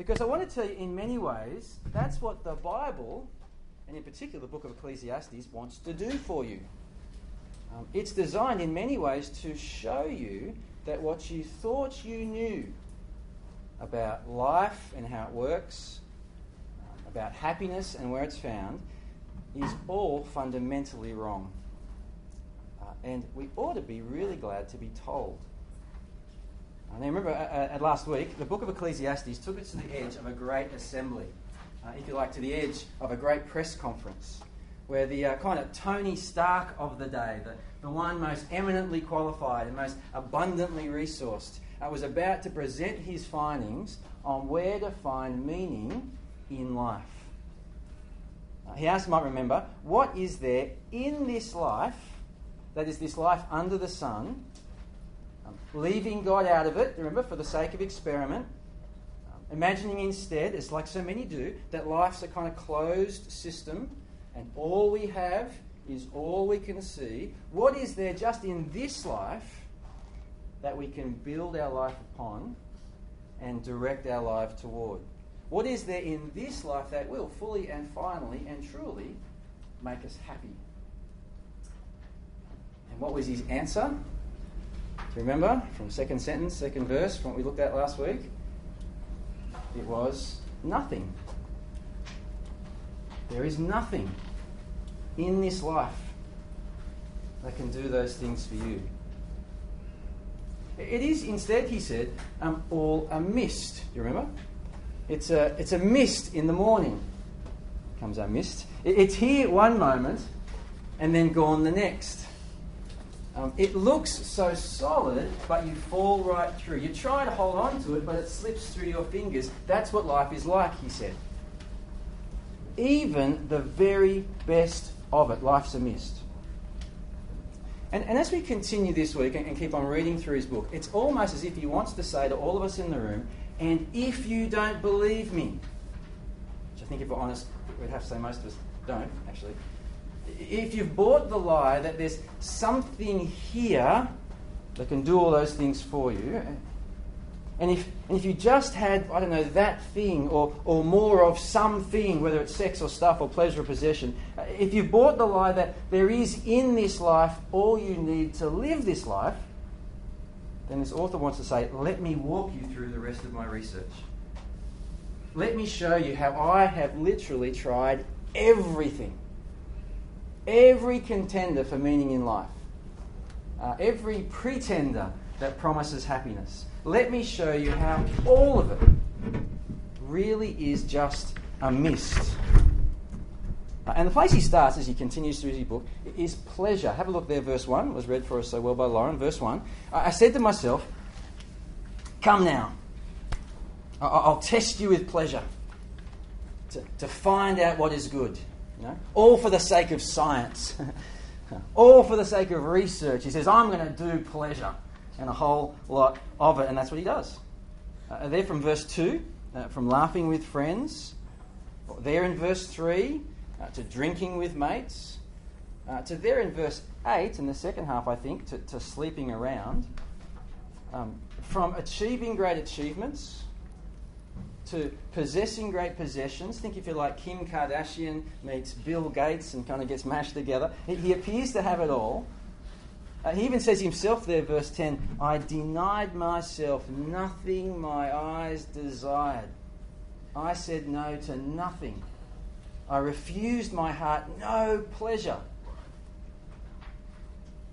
Because I want to tell you, in many ways, that's what the Bible, and in particular the book of Ecclesiastes, wants to do for you. Um, it's designed in many ways to show you that what you thought you knew about life and how it works, um, about happiness and where it's found, is all fundamentally wrong. Uh, and we ought to be really glad to be told. Now, remember, uh, uh, last week, the book of Ecclesiastes took us to the edge of a great assembly, uh, if you like, to the edge of a great press conference where the uh, kind of Tony Stark of the day, the, the one most eminently qualified and most abundantly resourced, uh, was about to present his findings on where to find meaning in life. Uh, he asked, might remember, what is there in this life, that is, this life under the sun, leaving God out of it, remember, for the sake of experiment, um, imagining instead, as like so many do, that life's a kind of closed system and all we have is all we can see. What is there just in this life that we can build our life upon and direct our life toward? What is there in this life that will fully and finally and truly make us happy? And what was his answer? Do you remember from second sentence, second verse, from what we looked at last week? It was nothing. There is nothing in this life that can do those things for you. It is instead, he said, um, all a mist. Do you remember? It's a, it's a mist in the morning. Comes our mist. It's here one moment and then gone the next. Um, it looks so solid, but you fall right through. You try to hold on to it, but it slips through your fingers. That's what life is like, he said even the very best of it, life's a mist. And, and as we continue this week and, and keep on reading through his book, it's almost as if he wants to say to all of us in the room, and if you don't believe me, which I think if we're honest, we'd have to say most of us don't, actually. If you've bought the lie that there's something here that can do all those things for you, and if, and if you just had, I don't know, that thing or, or more of something, whether it's sex or stuff or pleasure or possession, uh, if you've bought the lie that there is in this life all you need to live this life, then this author wants to say, let me walk you through the rest of my research. Let me show you how I have literally tried everything. Every contender for meaning in life. Uh, every pretender that promises happiness let me show you how all of it really is just a mist. Uh, and the place he starts as he continues through his book is pleasure. Have a look there, verse 1. It was read for us so well by Lauren. Verse 1. I said to myself, Come now. I'll test you with pleasure to, to find out what is good. You know? All for the sake of science, all for the sake of research. He says, I'm going to do pleasure and a whole lot of it, and that's what he does. Uh, there from verse 2, uh, from laughing with friends, there in verse 3, uh, to drinking with mates, uh, to there in verse 8, in the second half, I think, to, to sleeping around, um, from achieving great achievements to possessing great possessions. Think if you're like Kim Kardashian meets Bill Gates and kind of gets mashed together. He, he appears to have it all. Uh, he even says himself there, verse 10 I denied myself nothing my eyes desired. I said no to nothing. I refused my heart no pleasure.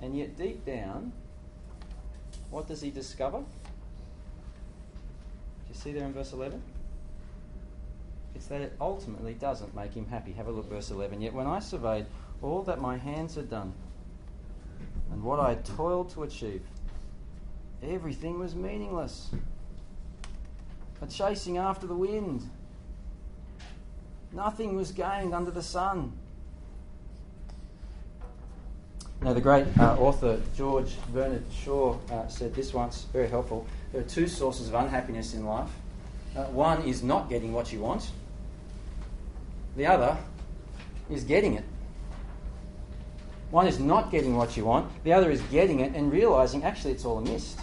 And yet, deep down, what does he discover? Do you see there in verse 11? It's that it ultimately doesn't make him happy. Have a look, verse 11. Yet when I surveyed all that my hands had done, and what I toiled to achieve. Everything was meaningless. A chasing after the wind. Nothing was gained under the sun. Now, the great uh, author George Bernard Shaw uh, said this once, very helpful. There are two sources of unhappiness in life. Uh, one is not getting what you want, the other is getting it. One is not getting what you want, the other is getting it and realizing actually it's all a mist.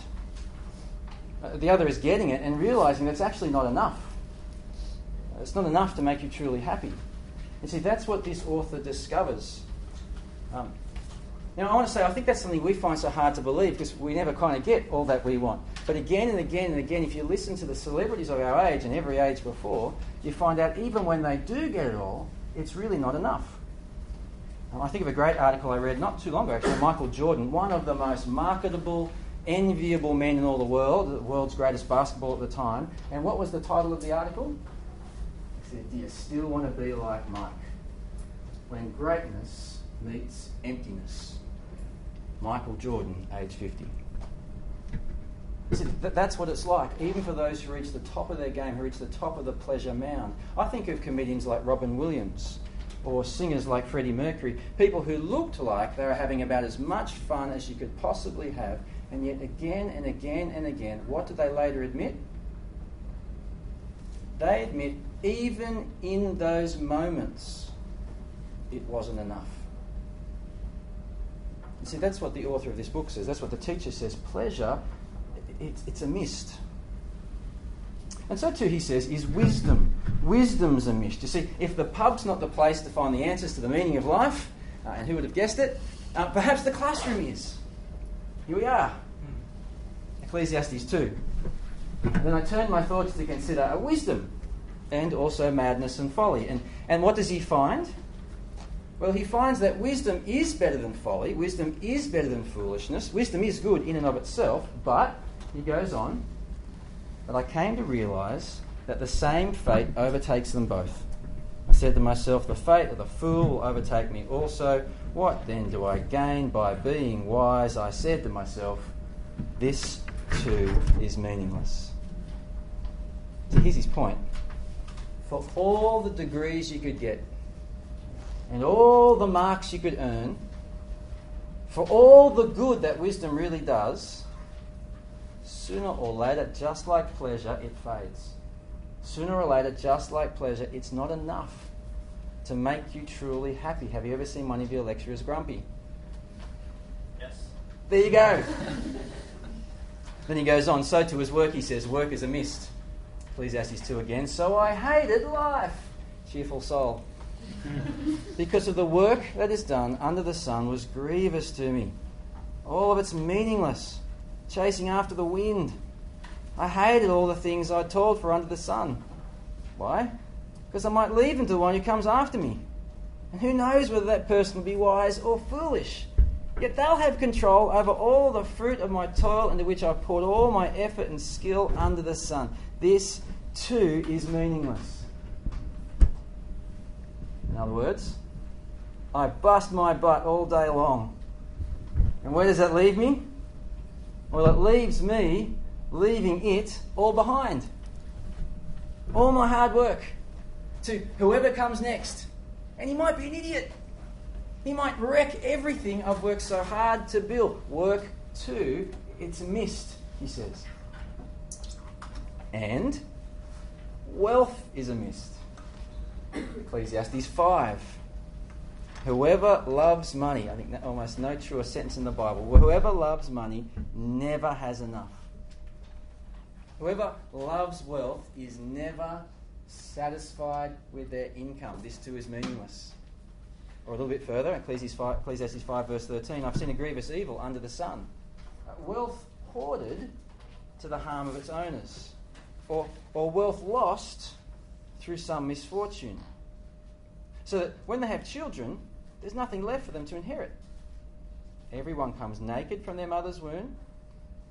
Uh, the other is getting it and realizing that's actually not enough. It's not enough to make you truly happy. And see, that's what this author discovers. Um, now, I want to say, I think that's something we find so hard to believe because we never kind of get all that we want. But again and again and again, if you listen to the celebrities of our age and every age before, you find out even when they do get it all, it's really not enough. Um, I think of a great article I read not too long ago, actually, Michael Jordan, one of the most marketable, enviable men in all the world, the world's greatest basketball at the time. And what was the title of the article? It said, Do you still want to be like Mike? When greatness meets emptiness. Michael Jordan, age 50. See, that's what it's like, even for those who reach the top of their game, who reach the top of the pleasure mound. I think of comedians like Robin Williams or singers like Freddie Mercury, people who looked like they were having about as much fun as you could possibly have, and yet again and again and again, what did they later admit? They admit, even in those moments, it wasn't enough. See, that's what the author of this book says. That's what the teacher says. Pleasure, it's, it's a mist. And so too, he says, is wisdom. Wisdom's a mist. You see, if the pub's not the place to find the answers to the meaning of life, uh, and who would have guessed it? Uh, perhaps the classroom is. Here we are. Ecclesiastes 2. Then I turn my thoughts to consider a wisdom and also madness and folly. And, and what does he find? Well, he finds that wisdom is better than folly, wisdom is better than foolishness, wisdom is good in and of itself, but, he goes on, but I came to realize that the same fate overtakes them both. I said to myself, The fate of the fool will overtake me also. What then do I gain by being wise? I said to myself, This too is meaningless. So here's his point. For all the degrees you could get, and all the marks you could earn, for all the good that wisdom really does, sooner or later, just like pleasure, it fades. Sooner or later, just like pleasure, it's not enough to make you truly happy. Have you ever seen one of your lecturers grumpy? Yes. There you go. then he goes on, so to his work, he says, Work is a mist. Ecclesiastes 2 again. So I hated life. Cheerful soul. Because of the work that is done under the sun was grievous to me. All of it's meaningless, chasing after the wind. I hated all the things I toiled for under the sun. Why? Because I might leave them to the one who comes after me. And who knows whether that person will be wise or foolish. Yet they'll have control over all the fruit of my toil into which I've poured all my effort and skill under the sun. This too is meaningless. In other words, I bust my butt all day long. And where does that leave me? Well, it leaves me leaving it all behind. All my hard work to whoever comes next. And he might be an idiot. He might wreck everything I've worked so hard to build. Work too, it's a mist, he says. And wealth is a mist. Ecclesiastes 5. Whoever loves money, I think almost no truer sentence in the Bible. Whoever loves money never has enough. Whoever loves wealth is never satisfied with their income. This too is meaningless. Or a little bit further, Ecclesiastes 5, Ecclesiastes 5 verse 13 I've seen a grievous evil under the sun. Wealth hoarded to the harm of its owners, or, or wealth lost through some misfortune. So that when they have children, there's nothing left for them to inherit. Everyone comes naked from their mother's womb,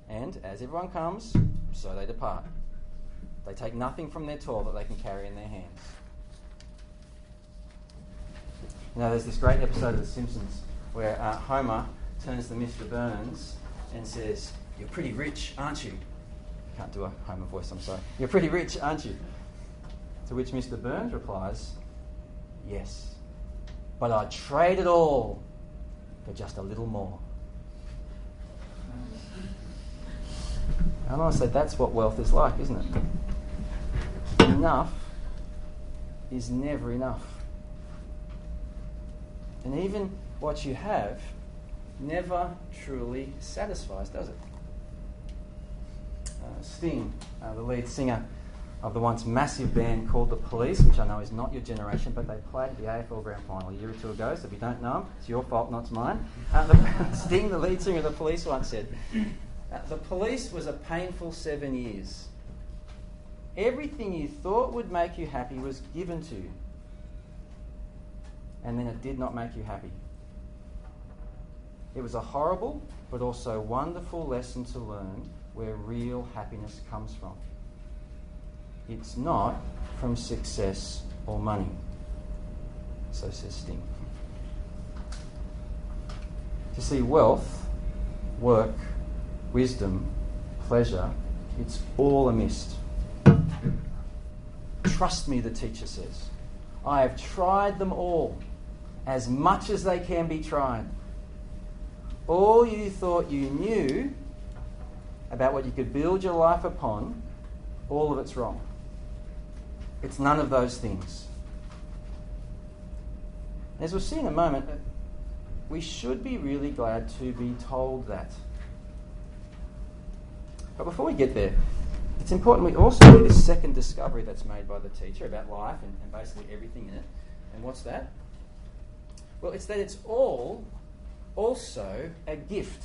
and as everyone comes, so they depart. They take nothing from their toil that they can carry in their hands. Know, there's this great episode of The Simpsons where uh, Homer turns to Mr. Burns and says, You're pretty rich, aren't you? Can't do a Homer voice, I'm sorry. You're pretty rich, aren't you? To which Mr. Burns replies, Yes, but I'd trade it all for just a little more. And I say that's what wealth is like, isn't it? Enough is never enough. And even what you have never truly satisfies, does it? Uh, Sting, uh, the lead singer of the once massive band called The Police, which I know is not your generation, but they played the AFL Grand Final a year or two ago, so if you don't know them, it's your fault, not mine. Uh, the, Sting, the lead singer of The Police, once said, uh, The Police was a painful seven years. Everything you thought would make you happy was given to you, and then it did not make you happy. It was a horrible but also wonderful lesson to learn where real happiness comes from. It's not from success or money. So says Sting. To see wealth, work, wisdom, pleasure, it's all a mist. Trust me, the teacher says. I have tried them all, as much as they can be tried. All you thought you knew about what you could build your life upon, all of it's wrong. It's none of those things. As we'll see in a moment, we should be really glad to be told that. But before we get there, it's important we also do this second discovery that's made by the teacher about life and, and basically everything in it. And what's that? Well, it's that it's all also a gift.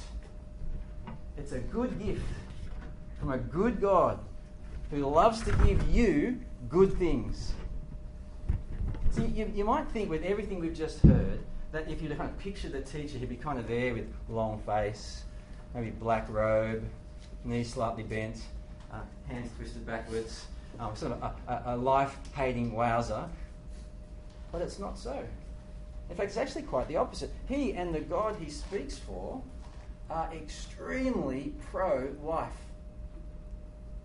It's a good gift from a good God who loves to give you good things. See, you, you might think with everything we've just heard that if you kind of picture the teacher, he'd be kind of there with long face, maybe black robe, knees slightly bent, uh, hands twisted backwards, um, sort of a, a, a life hating wowser. But it's not so. In fact, it's actually quite the opposite. He and the God he speaks for are extremely pro life.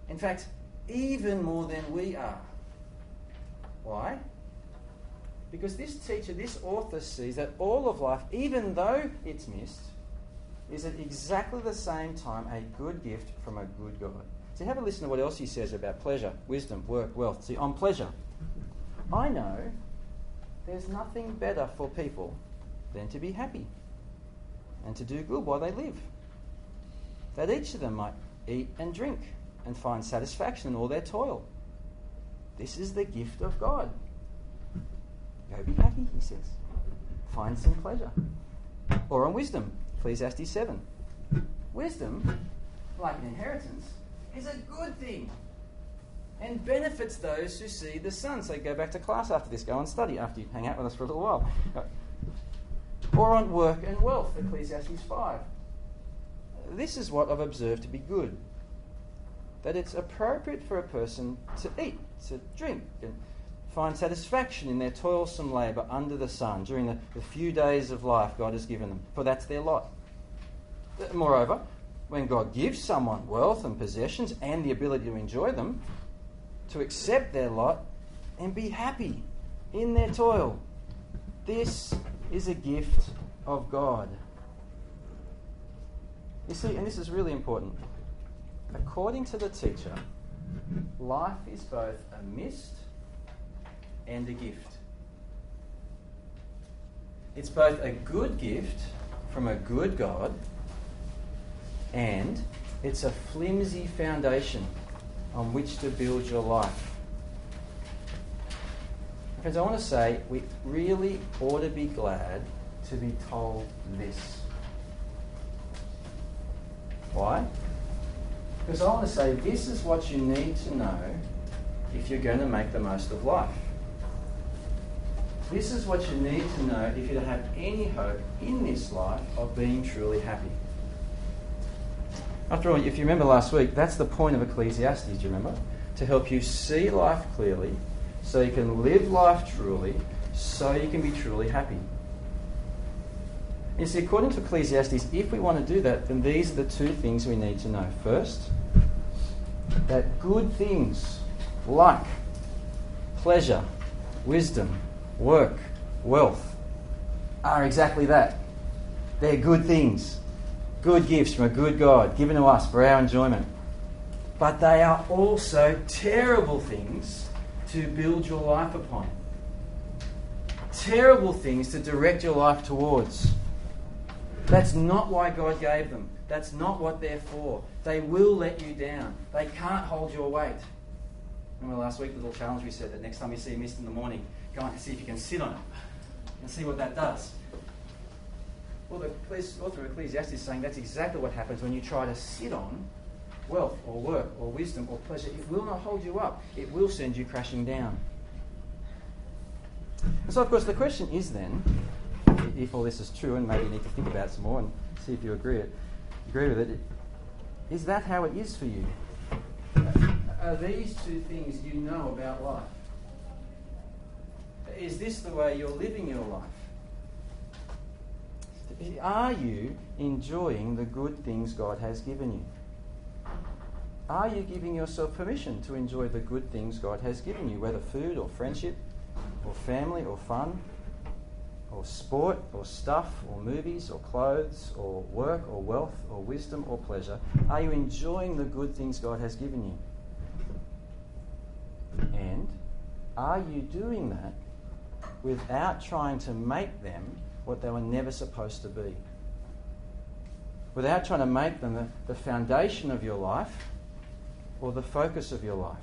In fact, even more than we are. Why? Because this teacher, this author sees that all of life, even though it's mist, is at exactly the same time a good gift from a good God. So have a listen to what else he says about pleasure, wisdom, work, wealth. See, on pleasure, I know there's nothing better for people than to be happy and to do good while they live. That each of them might eat and drink and find satisfaction in all their toil. This is the gift of God. Go be happy, he says. Find some pleasure. Or on wisdom, Ecclesiastes 7. Wisdom, like an inheritance, is a good thing and benefits those who see the sun. So go back to class after this, go and study after you hang out with us for a little while. Or on work and wealth, Ecclesiastes 5. This is what I've observed to be good that it's appropriate for a person to eat, to drink, and find satisfaction in their toilsome labour under the sun during the, the few days of life God has given them, for that's their lot. Moreover, when God gives someone wealth and possessions and the ability to enjoy them, to accept their lot and be happy in their toil. This is a gift of God. You see, and this is really important. According to the teacher, life is both a mist and a gift. It's both a good gift from a good God and it's a flimsy foundation on which to build your life. Friends, I want to say we really ought to be glad to be told this. Why? Because I want to say this is what you need to know if you're going to make the most of life. This is what you need to know if you have any hope in this life of being truly happy. After all, if you remember last week, that's the point of Ecclesiastes, do you remember? To help you see life clearly, so you can live life truly, so you can be truly happy. You see, according to Ecclesiastes, if we want to do that, then these are the two things we need to know. First, that good things like pleasure, wisdom, work, wealth are exactly that. They're good things, good gifts from a good God given to us for our enjoyment. But they are also terrible things to build your life upon, terrible things to direct your life towards. That's not why God gave them. That's not what they're for. They will let you down. They can't hold your weight. Remember last week, the little challenge we said that next time you see a mist in the morning, go and see if you can sit on it and see what that does. Well, the author of Ecclesiastes is saying that's exactly what happens when you try to sit on wealth or work or wisdom or pleasure. It will not hold you up, it will send you crashing down. And so, of course, the question is then if all this is true, and maybe you need to think about it some more and see if you agree, it, agree with it, is that how it is for you? Are these two things you know about life? Is this the way you're living your life? Are you enjoying the good things God has given you? Are you giving yourself permission to enjoy the good things God has given you, whether food or friendship or family or fun or sport or stuff or movies or clothes or work or wealth or wisdom or pleasure? Are you enjoying the good things God has given you? And are you doing that without trying to make them what they were never supposed to be? Without trying to make them the, the foundation of your life or the focus of your life.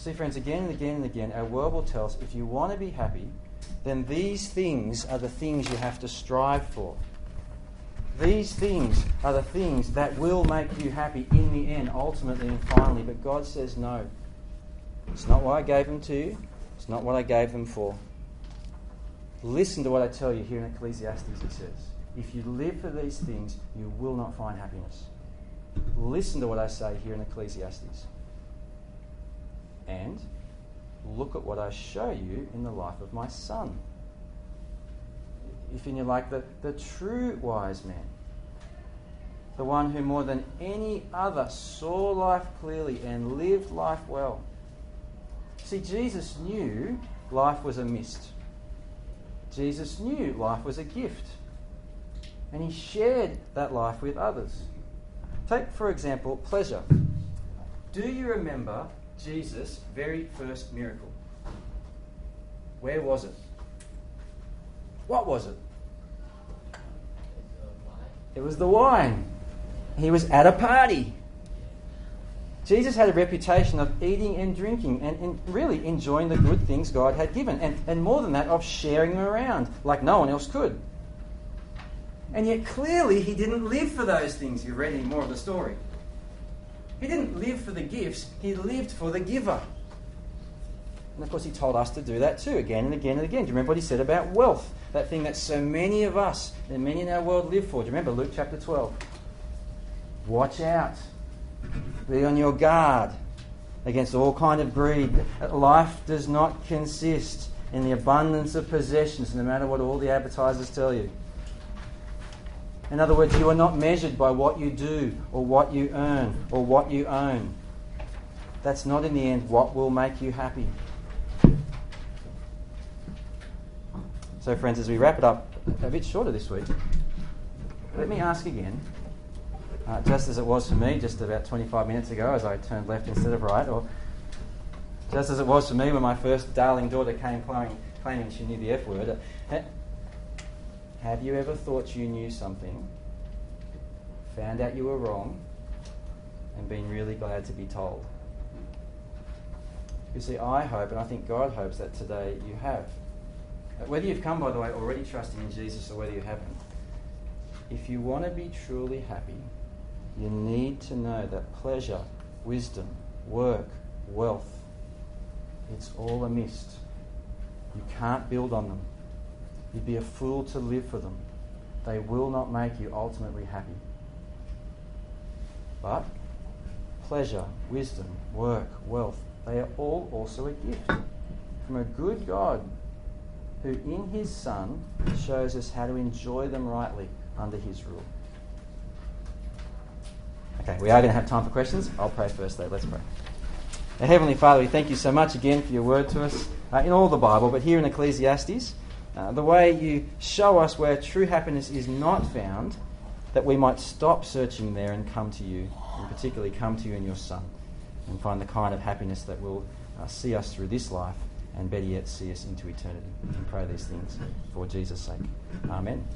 See, friends, again and again and again, our world will tell us if you want to be happy, then these things are the things you have to strive for. These things are the things that will make you happy in the end, ultimately and finally. But God says, no. It's not what I gave them to you, it's not what I gave them for. Listen to what I tell you here in Ecclesiastes, he says. If you live for these things, you will not find happiness. Listen to what I say here in Ecclesiastes. And look at what I show you in the life of my son if you like, the, the true wise man. The one who more than any other saw life clearly and lived life well. See, Jesus knew life was a mist. Jesus knew life was a gift. And he shared that life with others. Take, for example, pleasure. Do you remember Jesus' very first miracle? Where was it? What was it? It was the wine. He was at a party. Jesus had a reputation of eating and drinking and, and, really enjoying the good things God had given. And, and more than that, of sharing them around like no one else could. And yet, clearly, he didn't live for those things. You read any more of the story. He didn't live for the gifts, he lived for the giver. And of course, he told us to do that too, again and again and again. Do you remember what he said about wealth? That thing that so many of us and many in our world live for. Do you remember Luke chapter 12? Watch out. Be on your guard against all kind of greed. Life does not consist in the abundance of possessions, no matter what all the advertisers tell you. In other words, you are not measured by what you do or what you earn or what you own. That's not in the end what will make you happy. So, friends, as we wrap it up a bit shorter this week, let me ask again, uh, just as it was for me just about 25 minutes ago as I turned left instead of right, or just as it was for me when my first darling daughter came claiming, claiming she knew the F word. Uh, have you ever thought you knew something, found out you were wrong, and been really glad to be told? You see, I hope, and I think God hopes that today you have. Whether you've come, by the way, already trusting in Jesus or whether you haven't, if you want to be truly happy, you need to know that pleasure, wisdom, work, wealth, it's all a mist. You can't build on them. You'd be a fool to live for them. They will not make you ultimately happy. But pleasure, wisdom, work, wealth, they are all also a gift from a good God who in his Son shows us how to enjoy them rightly under his rule. Okay, we are going to have time for questions. I'll pray first, though. Let's pray. Now, Heavenly Father, we thank you so much again for your word to us uh, in all the Bible, but here in Ecclesiastes, uh, the way you show us where true happiness is not found, that we might stop searching there and come to you, and particularly come to you in your Son, and find the kind of happiness that will uh, see us through this life and better yet, see us into eternity. And pray these things for Jesus' sake. Amen.